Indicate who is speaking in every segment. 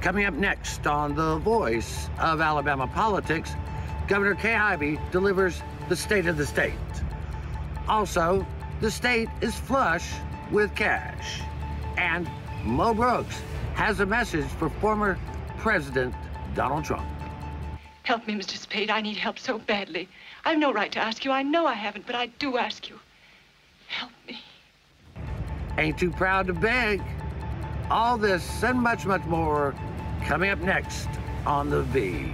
Speaker 1: Coming up next on The Voice of Alabama Politics, Governor Kay Ivey delivers the State of the State. Also, the state is flush with cash. And Mo Brooks has a message for former President Donald Trump.
Speaker 2: Help me, Mr. Spade. I need help so badly. I've no right to ask you. I know I haven't, but I do ask you. Help me.
Speaker 1: Ain't too proud to beg. All this and much, much more coming up next on The V.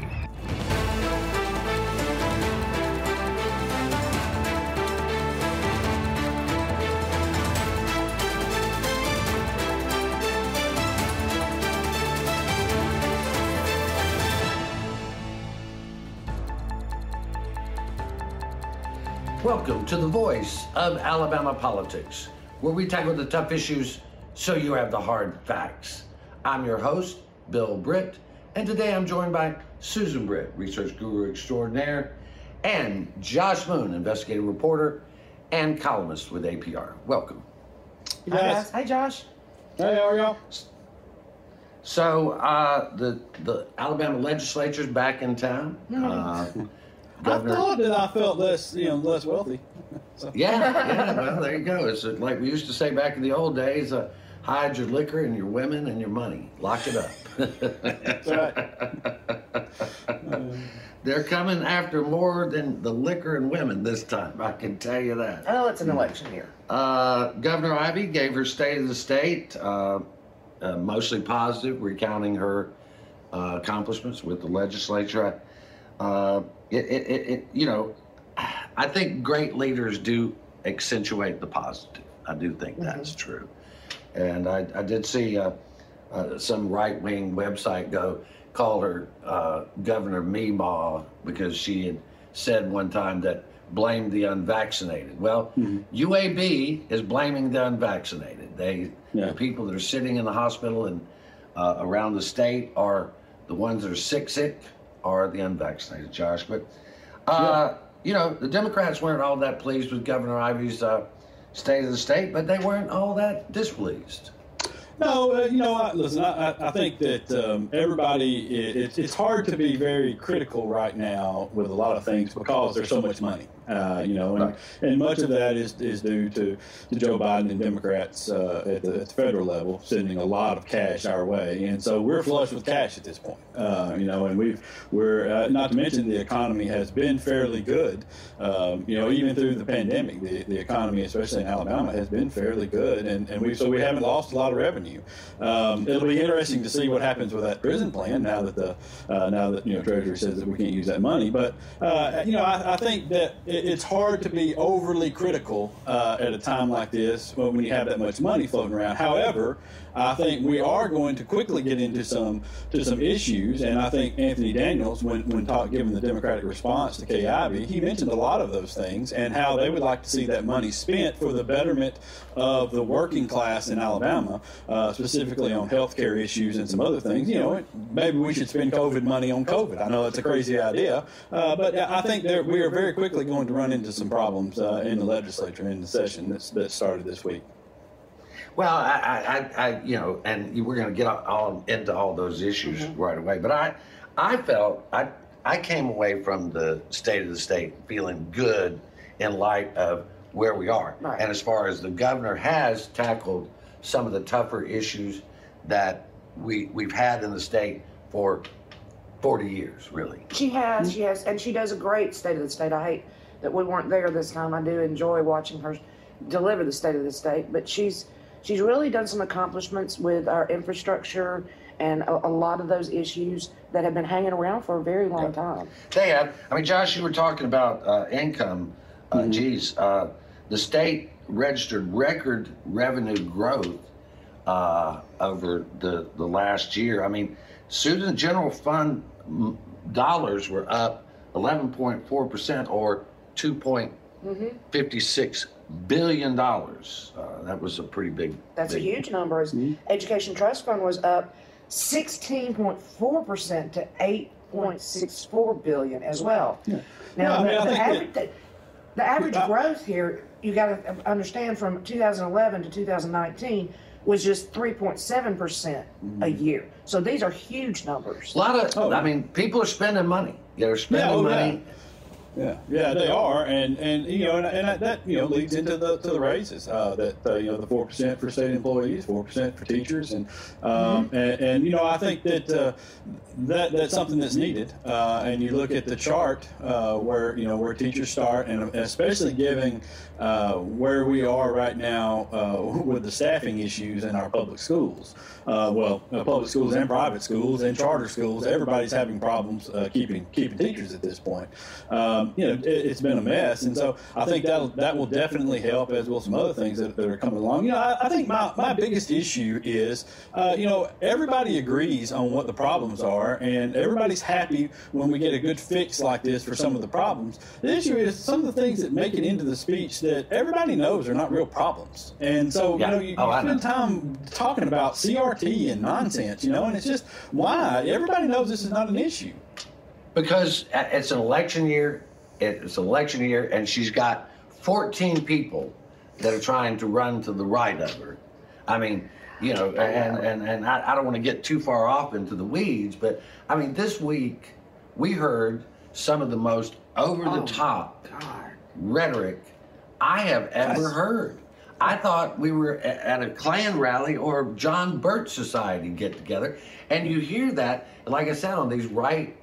Speaker 1: Welcome to the voice of Alabama politics, where we tackle the tough issues so you have the hard facts. I'm your host, Bill Britt, and today I'm joined by Susan Britt, research guru extraordinaire, and Josh Moon, investigative reporter and columnist with APR. Welcome.
Speaker 3: Hi, guys.
Speaker 4: Hi, Josh.
Speaker 3: Hey, how are y'all?
Speaker 1: So uh, the the Alabama legislature's back in town. Uh,
Speaker 3: I thought that I felt less, you know, less wealthy. So,
Speaker 1: Yeah, yeah. Well, there you go. It's like we used to say back in the old days: uh, hide your liquor and your women and your money. Lock it up.
Speaker 3: that's right.
Speaker 1: They're coming after more than the liquor and women this time. I can tell you that.
Speaker 4: Oh, it's an election year.
Speaker 1: Uh, Governor Ivey gave her State of the State, uh, uh, mostly positive, recounting her uh, accomplishments with the legislature. Uh, it, it, it, it, you know, I think great leaders do accentuate the positive. I do think that's true. And I, I did see uh, uh, some right wing website go call her uh, Governor Meemaw because she had said one time that blamed the unvaccinated. Well, UAB is blaming the unvaccinated. They,
Speaker 3: Yeah.
Speaker 1: the people that are sitting in the hospital and uh, around the state are the ones that are sick, sick, are the unvaccinated, Josh. But, uh, you know, the Democrats weren't all that pleased with Governor Ivey's uh, state of the state, but they weren't all that displeased.
Speaker 3: No, uh, you know, I, listen, I, I- think that um, everybody, it, it's hard to be very critical right now with a lot of things because there's so much money. Uh, you know, and,
Speaker 1: Right.
Speaker 3: and much of that is, is due to, to Joe Biden and Democrats uh, at, the, at the federal level sending a lot of cash our way, and so we're flush with cash at this point. Uh, you know, and we've we're uh, not to mention the economy has been fairly good. Um, you know, even through the pandemic, the, the economy, especially in Alabama, has been fairly good, and, and we so we haven't lost a lot of revenue. Um, it'll be interesting to see what happens with that prison plan now that the uh, now that you know Treasury says that we can't use that money. But uh, you know, I, I think that it's hard to be overly critical uh, at a time like this when, when you have that much money floating around. However, I think we are going to quickly get into some to some issues, and I think Anthony Daniels, when when talk, giving the Democratic response to Kay Ivey, he mentioned a lot of those things and how they would like to see that money spent for the betterment of the working class in Alabama, uh, specifically on health care issues and some other things. You know, maybe we should spend COVID money on COVID. I know it's a crazy idea, uh, but I think there, we are very quickly going to run into some problems uh, in the legislature in the session that's, that started this week.
Speaker 1: Well, I, I, I, you know, and you- we're going to get all into all those issues mm-hmm. right away. But I, I felt I, I came away from the state of the state feeling good in light of where we are,
Speaker 4: Right.
Speaker 1: and as far as the governor has tackled some of the tougher issues that we we've had in the state for forty years, really.
Speaker 4: She has, mm-hmm. she has, and she does a great State of the State. I hate that we weren't there this time. I do enjoy watching her deliver the State of the State, but she's she's really done some accomplishments with our infrastructure and a, a lot of those issues that have been hanging around for a very long time.
Speaker 1: They have. I mean, Josh, you were talking about uh, income. Uh, Geez, uh, the state registered record revenue growth uh, over the, the last year. I mean, student general fund dollars were up 11.4% or 2.56 billion dollars. Uh, that was a pretty big.
Speaker 4: That's a huge number. As Education Trust Fund was up 16.4 percent to 8.64 billion as well. Now,
Speaker 3: Yeah, I mean,
Speaker 4: the,
Speaker 3: I
Speaker 4: the
Speaker 3: think
Speaker 4: average, the, the average
Speaker 3: I-
Speaker 4: growth here, you got to understand from 2011 to 2019, was just 3.7% a year. So these are huge numbers.
Speaker 1: A lot of,
Speaker 3: Oh.
Speaker 1: I mean, people are spending money. They're spending
Speaker 3: oh,
Speaker 1: money.
Speaker 3: Yeah, yeah, yeah, they are, and and you know, and, and that, that you know leads into the to the raises uh, that uh, you know the four percent for state employees, four percent for teachers, and um,
Speaker 1: Mm-hmm.
Speaker 3: and, and you know I think that uh, that that's something that's needed. Uh, and you look at the chart uh, where you know where teachers start, and especially given uh, where we are right now uh, with the staffing issues in our public schools. Uh, well, uh, public schools and private schools and charter schools, everybody's having problems uh, keeping keeping teachers at this point. Um, you know, it, it's been a mess, and so I think that that will definitely help, as will some other things that, that are coming along. You know, I, I think my, my biggest issue is, uh, you know, everybody agrees on what the problems are, and everybody's happy when we get a good fix like this for some of the problems. The issue is some of the things that make it into the speech that everybody knows are not real problems, and so
Speaker 1: Yeah.
Speaker 3: you know, you, you
Speaker 1: Oh, I
Speaker 3: spend
Speaker 1: know.
Speaker 3: time talking about CRT and nonsense, you know, and it's just why everybody knows this is not an issue.
Speaker 1: because it's an election year. It's election year, and she's got 14 people that are trying to run to the right of her. I mean, you know, oh, and and and I, I don't want to get too far off into the weeds, but I mean, this week we heard some of the most over the oh, top
Speaker 4: God.
Speaker 1: rhetoric I have ever heard. I thought we were at a Klan rally or John Birch Society get together, and you hear that, like I said, on these right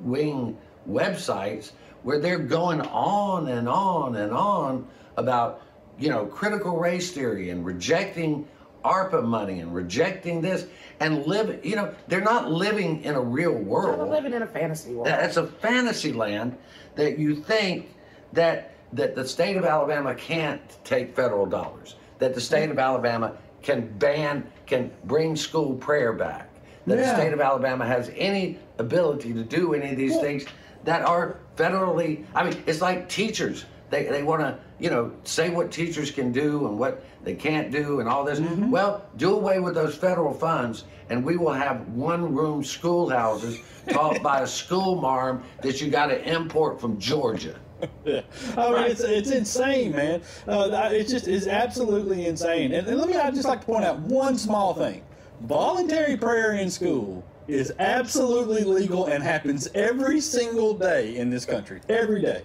Speaker 1: wing websites where they're going on and on and on about, you know, critical race theory and rejecting ARPA money and rejecting this and live, you know, they're not living in a real world.
Speaker 4: They're living in a fantasy world.
Speaker 1: That's a fantasy land that you think that that the state of Alabama can't take federal dollars. That the state of Alabama can ban, can bring school prayer back. That the state of Alabama has any ability to do any of these things that are federally. I mean, it's like teachers. They, they want to, you know, say what teachers can do and what they can't do and all this. Well, do away with those federal funds, and we will have one-room schoolhouses taught by a school marm that you got to import from Georgia.
Speaker 3: Yeah. I mean, it's, it's insane, man. Uh, it's just it's absolutely insane. And, and let me, I'd just like to point out one small thing: voluntary prayer in school is absolutely legal and happens every single day in this country. Every day.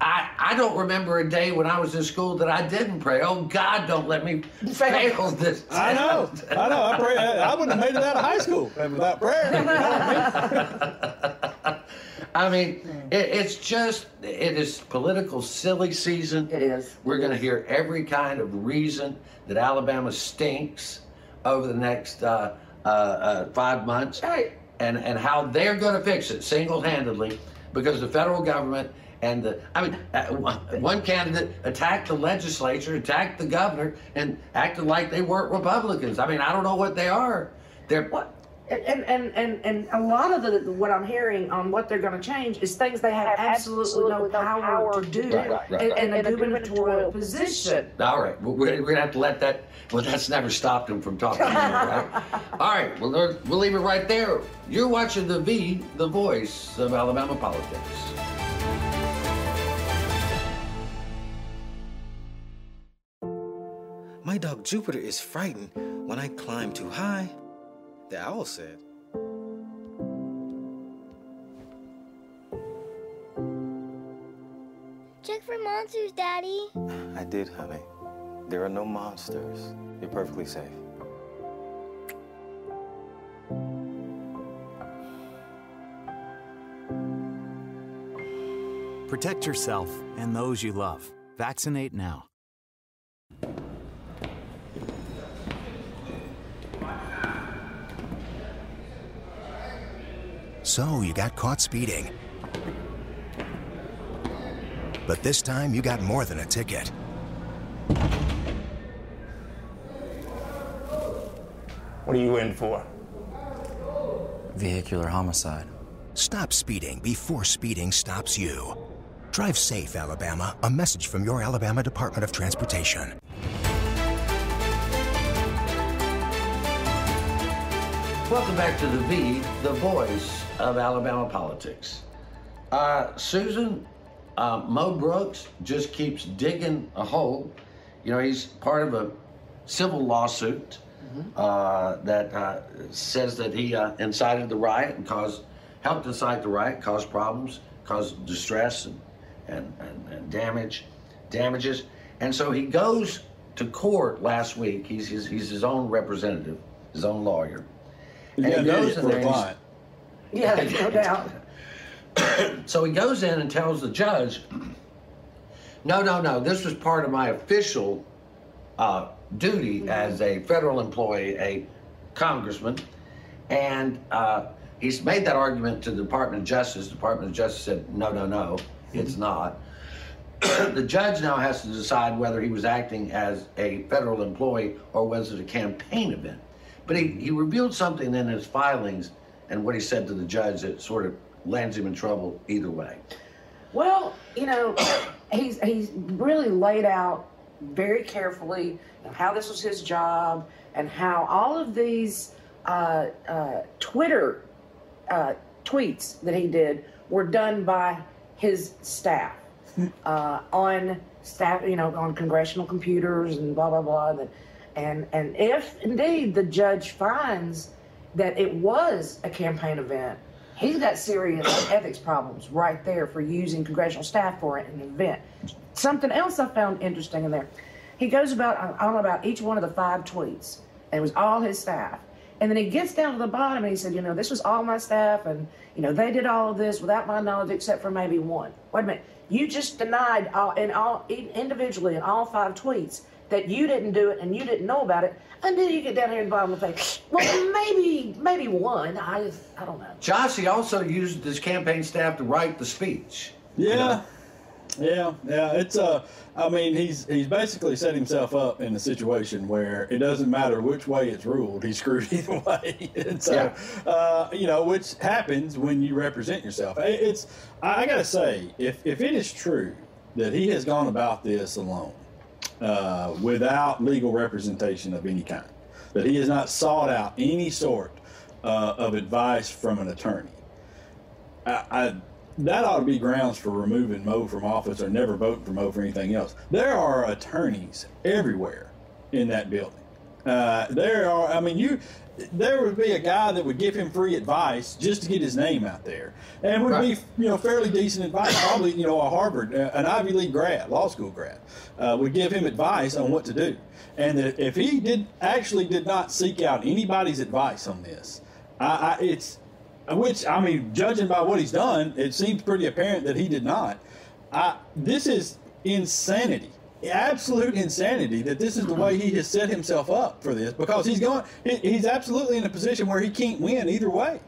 Speaker 1: I, I don't remember a day when I was in school that I didn't pray. Oh God, don't let me fail this.
Speaker 3: I know, I know. I pray. I, I wouldn't have made it out of high school without prayer. You know what I mean?
Speaker 1: I mean, it, it's just it is political silly season.
Speaker 4: It is.
Speaker 1: We're going to hear every kind of reason that Alabama stinks over the next uh, five months,
Speaker 4: Hey.
Speaker 1: and and how they're going to fix it single-handedly because the federal government and the I mean, uh, one, one candidate attacked the legislature, attacked the governor, and acted like they weren't Republicans. I mean, I don't know what they are. They're
Speaker 4: What? And, and, and, and, and a lot of the what I'm hearing on what they're going to change is things they have absolutely no power to do
Speaker 1: Right, right, right.
Speaker 4: in, in a gubernatorial position.
Speaker 1: All right, we're, we're gonna have to let that. Well, that's never stopped him from talking to me, right? All right, well, we'll we'll leave it right there. You're watching the V, the voice of Alabama politics.
Speaker 5: My dog Jupiter is frightened when I climb too high, the owl said.
Speaker 6: Check for monsters, Daddy.
Speaker 5: I did, honey. There are no monsters. You're perfectly safe.
Speaker 7: Protect yourself and those you love. Vaccinate now.
Speaker 8: So you got caught speeding. But this time you got more than a ticket.
Speaker 9: What are you in for?
Speaker 5: Vehicular homicide.
Speaker 8: Stop speeding before speeding stops you. Drive safe, Alabama. A message from your Alabama Department of Transportation.
Speaker 1: Welcome back to the V, the voice of Alabama politics. Uh, Susan, uh, Mo Brooks just keeps digging a hole. You know, he's part of a civil lawsuit uh, that uh, says that he uh, incited the riot and caused, helped incite the riot, caused problems, caused distress and, and, and, and damage, damages. And so he goes to court last week. He's his, he's his own representative, his own lawyer. And
Speaker 3: got
Speaker 1: he goes in there and.
Speaker 4: Yeah, no doubt.
Speaker 1: So he goes in and tells the judge, no, no, no, this was part of my official uh, duty as a federal employee, a congressman. And uh, he's made that argument to the Department of Justice. The Department of Justice said, no, no, no, it's not. the judge now has to decide whether he was acting as a federal employee or was it a campaign event. But he, he revealed something in his filings and what he said to the judge that sort of lands him in trouble either way.
Speaker 4: Well, you know, he's he's really laid out very carefully how this was his job and how all of these uh, uh, Twitter uh, tweets that he did were done by his staff uh, on staff, you know, on congressional computers and blah blah blah. And and and if indeed the judge finds that it was a campaign event, he's got serious ethics problems right there for using congressional staff for an event. Something else I found interesting in there, he goes about know about each one of the five tweets, and it was all his staff. And then he gets down to the bottom and he said, you know, this was all my staff, and you know they did all of this without my knowledge except for maybe one. Wait a minute, you just denied all in all individually in all five tweets that you didn't do it and you didn't know about it until you get down here at the bottom and think, well, maybe maybe one. I just, I don't know.
Speaker 1: Josh, he also used his campaign staff to write the speech.
Speaker 3: Yeah, yeah, yeah. It's uh, I mean, he's he's basically set himself up in a situation where it doesn't matter which way it's ruled, he's screwed either way. and so,
Speaker 1: Yeah.
Speaker 3: uh, you know, which happens when you represent yourself. It's I, I gotta say, if if it is true that he has gone about this alone, uh, without legal representation of any kind, that he has not sought out any sort uh, of advice from an attorney. I, I, that ought to be grounds for removing Mo from office or never voting for Mo for anything else. There are attorneys everywhere in that building. Uh, there are, I mean, you, there would be a guy that would give him free advice just to get his name out there, and would
Speaker 1: Right.
Speaker 3: be, you know, fairly decent advice. Probably, you know, a Harvard, uh, an Ivy League grad, law school grad, uh, would give him advice on what to do. And that if he did actually did not seek out anybody's advice on this, I, I, it's which I mean, judging by what he's done, it seems pretty apparent that he did not. I, this is insanity, absolute insanity that this is the way he has set himself up for this because he's going. he- He's absolutely in a position where he can't win either way.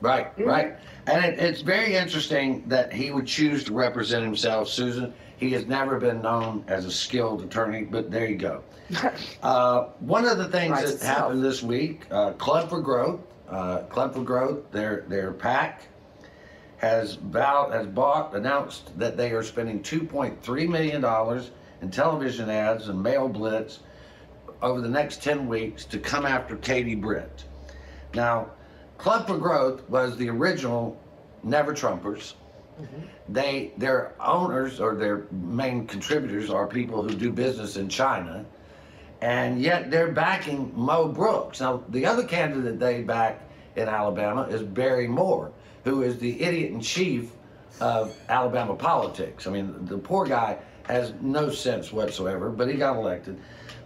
Speaker 1: Right, right. And it, it's very interesting that he would choose to represent himself, Susan. He has never been known as a skilled attorney, but there you go. Uh, one of the things
Speaker 4: Writes
Speaker 1: that
Speaker 4: itself.
Speaker 1: happened this week, uh, Club for Growth, uh, Club for Growth, their their PAC has vowed, has bought, announced that they are spending 2.3 million dollars in television ads and mail blitz over the next 10 weeks to come after Katie Britt. Now, Club for Growth was the original Never Trumpers. They their owners or their main contributors are people who do business in China, and yet they're backing Mo Brooks. Now, the other candidate they back in Alabama is Barry Moore, who is the idiot in chief of Alabama politics. I mean, the poor guy has no sense whatsoever, but he got elected.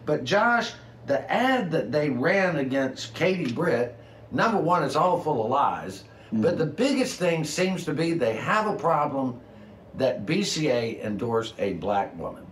Speaker 1: But Josh, the ad that they ran against Katie Britt, number one, it's all full of lies. Mm-hmm. But the biggest thing seems to be they have a problem that BCA endorsed a black woman.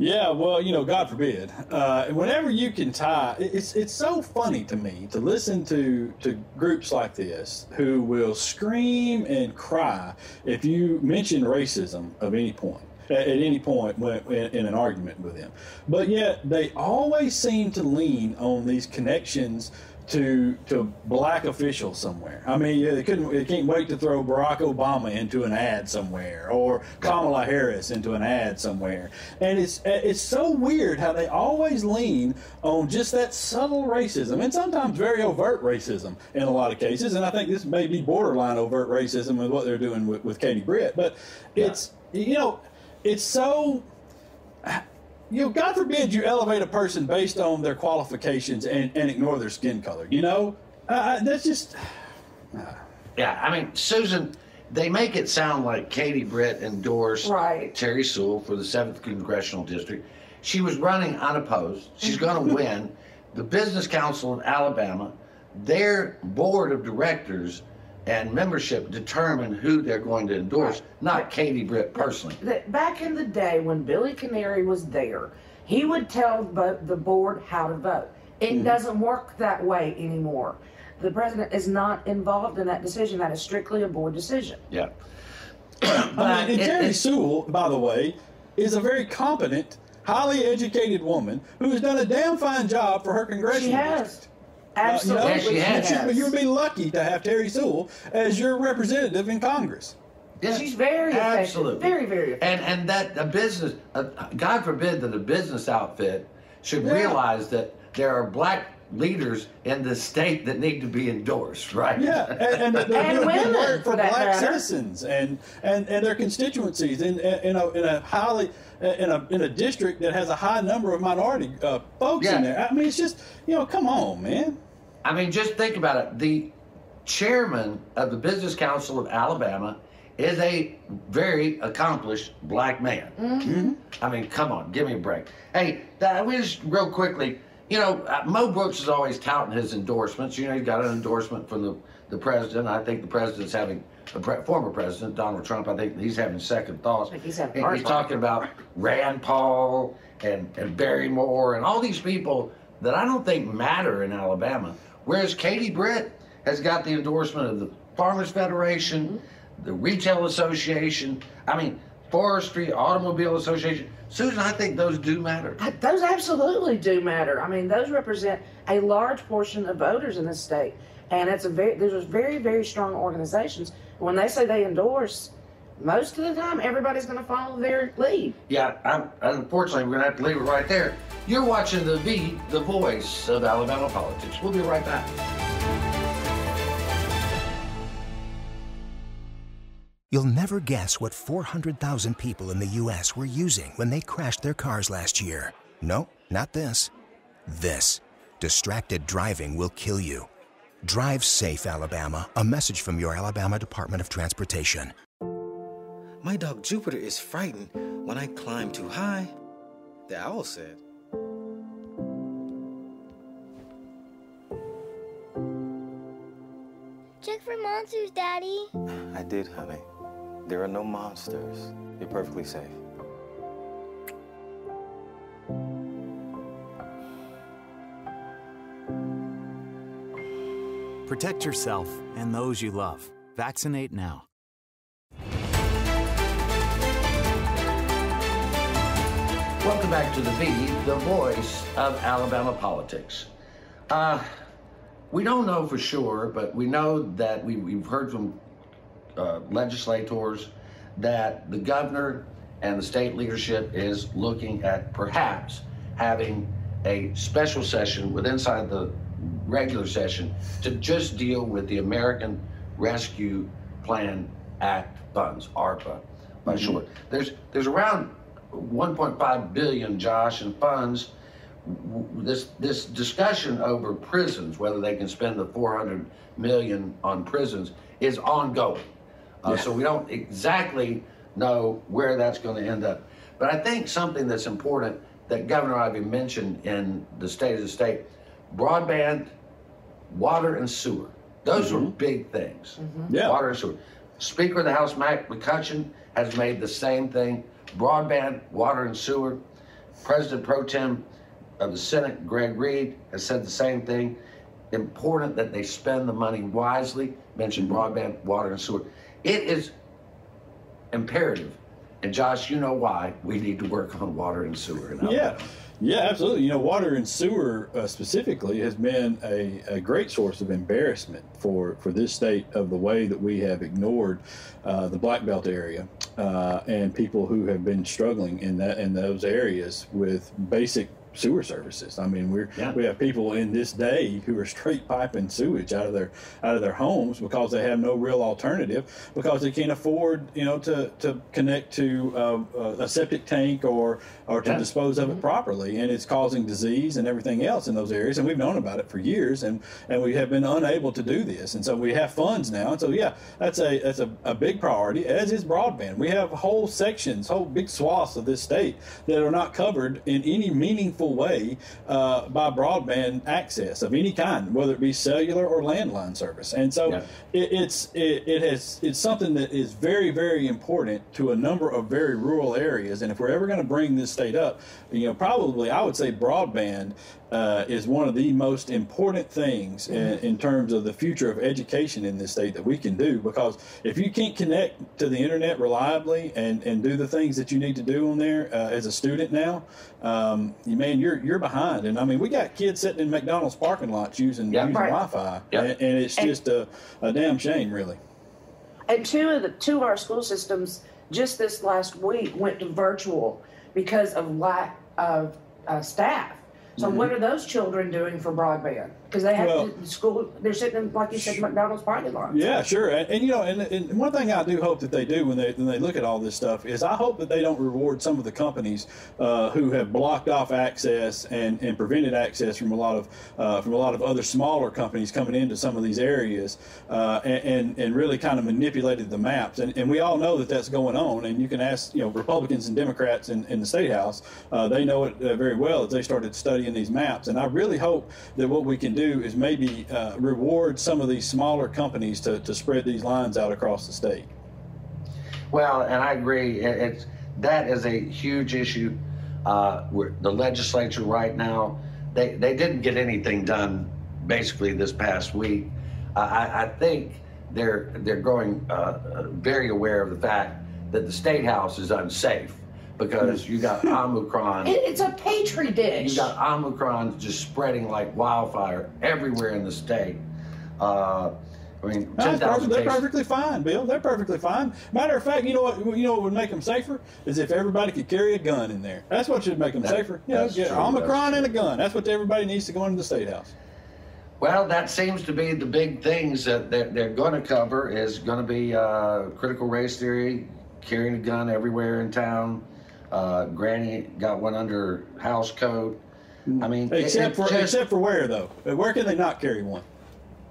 Speaker 3: Yeah, well, you know, God forbid. Uh, whenever you can tie, it's it's so funny to me to listen to to groups like this who will scream and cry if you mention racism of any point at, any point when, in an argument with them, but yet they always seem to lean on these connections to to black officials somewhere. I mean, yeah, they couldn't, they can't wait to throw Barack Obama into an ad somewhere or Kamala Harris into an ad somewhere. And it's it's so weird how they always lean on just that subtle racism and sometimes very overt racism in a lot of cases. And I think this may be borderline overt racism with what they're doing with, with Katie Britt. But it's you know, it's so you know, God forbid you elevate a person based on their qualifications and, and ignore their skin color. You know, uh, that's just.
Speaker 1: Yeah, I mean, Susan, they make it sound like Katie Britt endorsed
Speaker 4: Right.
Speaker 1: Terry Sewell for the 7th Congressional District. She was running unopposed. She's
Speaker 4: Mm-hmm.
Speaker 1: going to win. The Business Council of Alabama, their board of directors and membership determine who they're going to endorse, not Katie Britt personally.
Speaker 4: back in the day when Billy Canary was there, he would tell the, the board how to vote. It
Speaker 1: Mm-hmm.
Speaker 4: doesn't work that way anymore. The president is not involved in that decision. That is strictly a board decision.
Speaker 1: Yeah.
Speaker 3: I mean, and
Speaker 1: it-
Speaker 3: Terry
Speaker 1: it-
Speaker 3: Sewell, by the way, is a very competent, highly educated woman who has done a damn fine job for her congressional
Speaker 4: She has.
Speaker 3: district.
Speaker 4: Absolutely.
Speaker 1: Yes, she has.
Speaker 3: You, you would be lucky to have Terry Sewell as your representative in Congress.
Speaker 1: Yeah,
Speaker 4: She's very effective.
Speaker 1: absolutely
Speaker 4: Very, very effective.
Speaker 1: And and that a business, uh, God forbid that a business outfit should
Speaker 3: Yeah.
Speaker 1: realize that there are black leaders in the state that need to be endorsed, right?
Speaker 3: Yeah, and, and they're
Speaker 4: And
Speaker 3: doing good work
Speaker 4: for
Speaker 3: for
Speaker 4: that
Speaker 3: black
Speaker 4: matter.
Speaker 3: citizens and, and, and their constituencies in, in, a, in a highly in a in a district that has a high number of minority uh, folks
Speaker 1: Yeah.
Speaker 3: in there. I mean, it's just you know, come on, man.
Speaker 1: I mean, just think about it. The chairman of the Business Council of Alabama is a very accomplished black man.
Speaker 4: Mm-hmm.
Speaker 1: I mean, come on, give me a break. Hey, that, we just real quickly, you know, uh, Mo Brooks is always touting his endorsements. You know, he's got an endorsement from the, the president. I think the president's having, the pre- former president, Donald Trump, I think he's having second thoughts.
Speaker 4: he's
Speaker 1: he's talking about Rand Paul and, and Barry Moore and all these people that I don't think matter in Alabama. Whereas Katie Britt has got the endorsement of the Farmers Federation, the Retail Association, I mean, Forestry, Automobile Association. Susan, I think those do matter.
Speaker 4: Those absolutely do matter. I mean, those represent a large portion of voters in this state, and it's a very those are very very strong organizations. When they say they endorse, most of the time everybody's going to follow their lead.
Speaker 1: Yeah, I'm, unfortunately, we're going to have to leave it right there. You're watching the V, the voice of Alabama politics. We'll be right back.
Speaker 8: You'll never guess what 400,000 people in the U.S. were using when they crashed their cars last year. No, not this. This. Distracted driving will kill you. Drive safe, Alabama. A message from your Alabama Department of Transportation.
Speaker 5: My dog Jupiter is frightened when I climb too high. The owl said.
Speaker 6: Check for monsters, Daddy.
Speaker 5: I did, honey. There are no monsters. You're perfectly safe.
Speaker 7: Protect yourself and those you love. Vaccinate now.
Speaker 1: Welcome back to the V, the voice of Alabama politics. Uh, we don't know for sure, but we know that we, we've heard from uh, legislators that the governor and the state leadership is looking at perhaps having a special session with inside the regular session to just deal with the American Rescue Plan Act funds, ARPA, by short. There's there's around 1.5 billion, Josh, in funds. This this discussion over prisons, whether they can spend the 400 million on prisons, is ongoing. Uh, So we don't exactly know where that's going to end up. But I think something that's important that Governor Ivey mentioned in the State of the State, broadband, water and sewer. Those are mm-hmm. big things. Mm-hmm.
Speaker 3: Yeah.
Speaker 1: Water and sewer. Speaker of the House, Mac McCutcheon, has made the same thing. Broadband, water and sewer. President Pro Tem of the Senate, Greg Reed, has said the same thing. Important that they spend the money wisely. Mentioned mm-hmm. broadband, water and sewer. It is imperative. And Josh, you know why we need to work on water and sewer. in
Speaker 3: Yeah, yeah, absolutely. You know, water and sewer uh, specifically has been a, a great source of embarrassment for, for this state of the way that we have ignored uh, the Black Belt area uh, and people who have been struggling in that in those areas with basic sewer services. I mean, we're
Speaker 1: Yeah.
Speaker 3: we have people in this day who are straight piping sewage out of their out of their homes because they have no real alternative because they can't afford you know to to connect to uh, a septic tank or or to
Speaker 1: Yeah.
Speaker 3: dispose of it properly, and it's causing disease and everything else in those areas. And we've known about it for years, and and we have been unable to do this. And so we have funds now, and so yeah, that's a that's a, a big priority. As is broadband. We have whole sections, whole big swaths of this state that are not covered in any meaningful way uh, by broadband access of any kind, whether it be cellular or landline service. And so
Speaker 1: Yeah.
Speaker 3: it, it's it, it has it's something that is very very important to a number of very rural areas. And if we're ever going to bring this state up, you know, probably I would say broadband uh, is one of the most important things in, in terms of the future of education in this state that we can do. Because if you can't connect to the internet reliably and, and do the things that you need to do on there uh, as a student now, um, you man, you're you're behind. And I mean, we got kids sitting in McDonald's parking lots using
Speaker 1: Yeah.
Speaker 3: using
Speaker 4: Right.
Speaker 3: Wi-Fi,
Speaker 1: Yeah.
Speaker 3: and, and it's
Speaker 4: And-
Speaker 3: just a, a damn shame, really.
Speaker 4: And two of the two of our school systems just this last week went to virtual because of lack of uh, staff. So what mm-hmm. are those children doing for broadband? Because they have
Speaker 3: Well-
Speaker 4: to, school. They're sitting in, like you said, McDonald's parking lot.
Speaker 3: Yeah, sure, and, and you know, and, and one thing I do hope that they do when they when they look at all this stuff is I hope that they don't reward some of the companies uh, who have blocked off access and, and prevented access from a lot of uh, from a lot of other smaller companies coming into some of these areas uh, and, and really kind of manipulated the maps, and, and we all know that that's going on, and you can ask you know Republicans and Democrats in, in the state house, uh, they know it uh, very well as they started studying these maps, and I really hope that what we can do is maybe uh, reward some of these smaller companies to, to spread these lines out across the state.
Speaker 1: Well, and I agree. It's that is a huge issue. Uh, the legislature right now, they they didn't get anything done basically this past week. Uh, I, I think they're they're growing uh, uh, very aware of the fact that the state house is unsafe because you got Omicron.
Speaker 4: It, it's a petri dish.
Speaker 1: You got Omicron just spreading like wildfire everywhere in the state. Uh, I mean,
Speaker 3: No, perfect- they're perfectly fine, Bill. They're perfectly fine. Matter of fact, you know what? You know what would make them safer is if everybody could carry a gun in there. That's what should make them
Speaker 1: That-
Speaker 3: safer. You know,
Speaker 1: that's
Speaker 3: get
Speaker 1: true,
Speaker 3: Omicron and a gun. That's what everybody needs to go into the state house.
Speaker 1: Well, that seems to be the big things that they're, they're going to cover is going to be uh, critical race theory, carrying a gun everywhere in town. Uh, Granny got one under house code. I mean,
Speaker 3: Except
Speaker 1: it's
Speaker 3: for
Speaker 1: just
Speaker 3: except for where though? Where can they not carry one?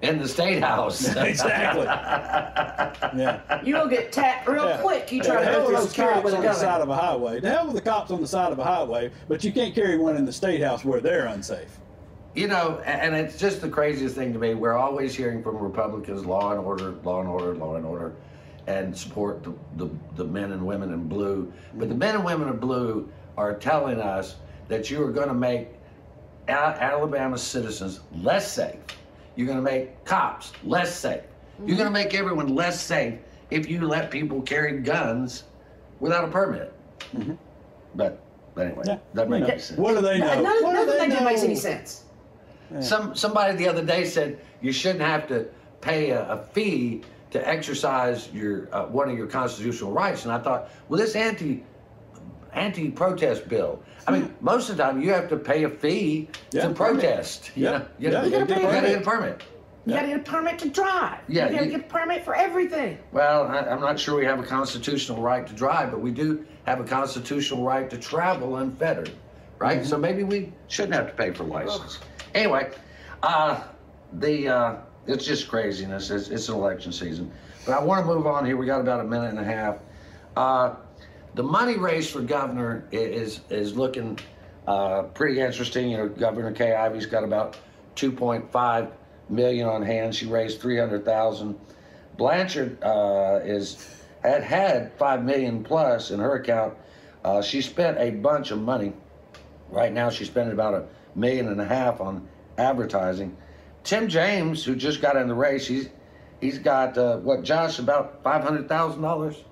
Speaker 1: in the state house.
Speaker 3: exactly. Yeah.
Speaker 4: You'll get tapped real
Speaker 3: Yeah.
Speaker 4: quick. You try
Speaker 3: the
Speaker 4: to
Speaker 3: hell
Speaker 4: go
Speaker 3: those cops
Speaker 4: with
Speaker 3: on the side of a highway. The hell with the cops on the side of a highway, but you can't carry one in the state house where they're unsafe.
Speaker 1: You know, and it's just the craziest thing to me. We're always hearing from Republicans, law and order, law and order, law and order, and support the, the, the men and women in blue. But the men and women in blue are telling us that you are going to make Al- Alabama citizens less safe. You're going to make cops less safe. You're going to make everyone less safe if you let people carry guns without a permit. Mm-hmm. But, but anyway,
Speaker 3: Yeah.
Speaker 1: doesn't make any sense.
Speaker 3: What do they know?
Speaker 4: None,
Speaker 3: What do
Speaker 4: none of
Speaker 3: they
Speaker 4: that makes any
Speaker 3: know?
Speaker 4: sense.
Speaker 1: Some somebody the other day said you shouldn't have to pay a, a fee to exercise your uh, one of your constitutional rights, and I thought, well, this anti anti protest bill. I mean, most of the time you have to pay a fee
Speaker 3: Yeah.
Speaker 1: to protest. You
Speaker 3: Yeah.
Speaker 1: know, you,
Speaker 3: Yeah, you
Speaker 1: you,
Speaker 4: gotta pay
Speaker 1: gotta get a permit.
Speaker 4: You gotta get a permit to drive.
Speaker 1: Yeah,
Speaker 4: You gotta
Speaker 1: you-
Speaker 4: get a permit for everything.
Speaker 1: Well, I, I'm not sure we have a constitutional right to drive, but we do have a constitutional right to travel unfettered, right? So maybe we shouldn't have to pay for license. Anyway, uh, the uh, it's just craziness. It's, it's election season, but I want to move on here. We got about a minute and a half. Uh, the money race for governor is is looking uh, pretty interesting. You know, Governor Kay Ivey's got about 2.5 million on hand. She raised 300,000. Blanchard uh, is had had five million plus in her account. Uh, she spent a bunch of money. Right now, she's spending about a million and a half on advertising. Tim James, who just got in the race, he's he's got uh, what Josh about five hundred thousand dollars.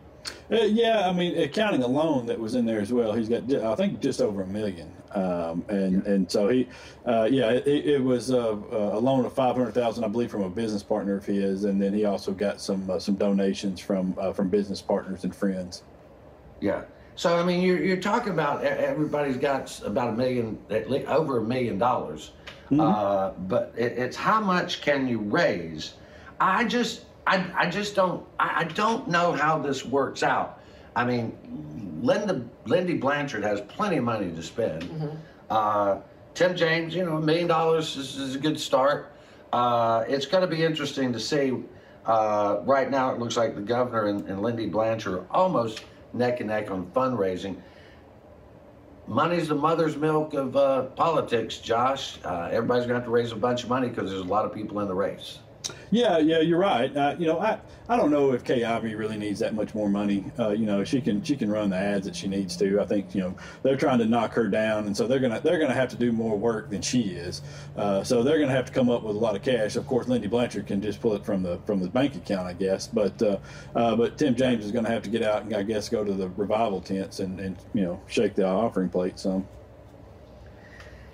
Speaker 3: Uh, yeah, I mean, accounting a loan that was in there as well. He's got, I think, just over a million. Um, and and so he, uh, yeah, it, it was a, a loan of five hundred thousand, I believe, from a business partner of his, and then he also got some uh, some donations from uh, from business partners and friends.
Speaker 1: Yeah. So I mean, you're, you're talking about everybody's got about a million, at least over a million dollars. Uh, but it, it's how much can you raise? I just, I, I just don't, I, I don't know how this works out. I mean, Linda, Lindy Blanchard has plenty of money to spend. Uh, Tim James, you know, a million dollars is, is a good start. Uh, it's going to be interesting to see. Uh, right now, it looks like the governor and, and Lindy Blanchard are almost neck and neck on fundraising. Money's the mother's milk of uh, politics, Josh. Uh, everybody's going to have to raise a bunch of money because there's a lot of people in the race.
Speaker 3: Yeah, yeah, you're right. Uh, you know, I, I don't know if Kay Ivey really needs that much more money. Uh, you know, she can she can run the ads that she needs to. I think you know they're trying to knock her down, and so they're gonna they're gonna have to do more work than she is. Uh, so they're gonna have to come up with a lot of cash. Of course, Lindy Blanchard can just pull it from the from the bank account, I guess. But uh, uh, but Tim James is gonna have to get out and I guess go to the revival tents and, and you know shake the offering plate some.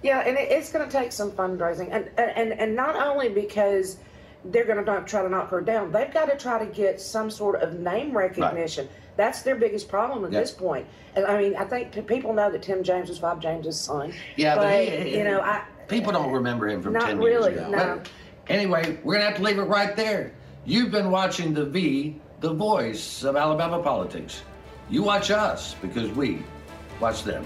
Speaker 4: Yeah, and it, it's going to take some fundraising, and and and not only because they're going to try to knock her down, they've got to try to get some sort of name recognition. That's their biggest problem at this point. And I mean, I think people know that Tim James was Fob James's son.
Speaker 1: Yeah, but,
Speaker 4: but,
Speaker 1: he,
Speaker 4: you know, I
Speaker 1: people don't remember him from
Speaker 4: Not
Speaker 1: 10
Speaker 4: really,
Speaker 1: years ago.
Speaker 4: no.
Speaker 1: But anyway, we're going to have to leave it right there. You've been watching The V, the voice of Alabama politics. You watch us because we watch them.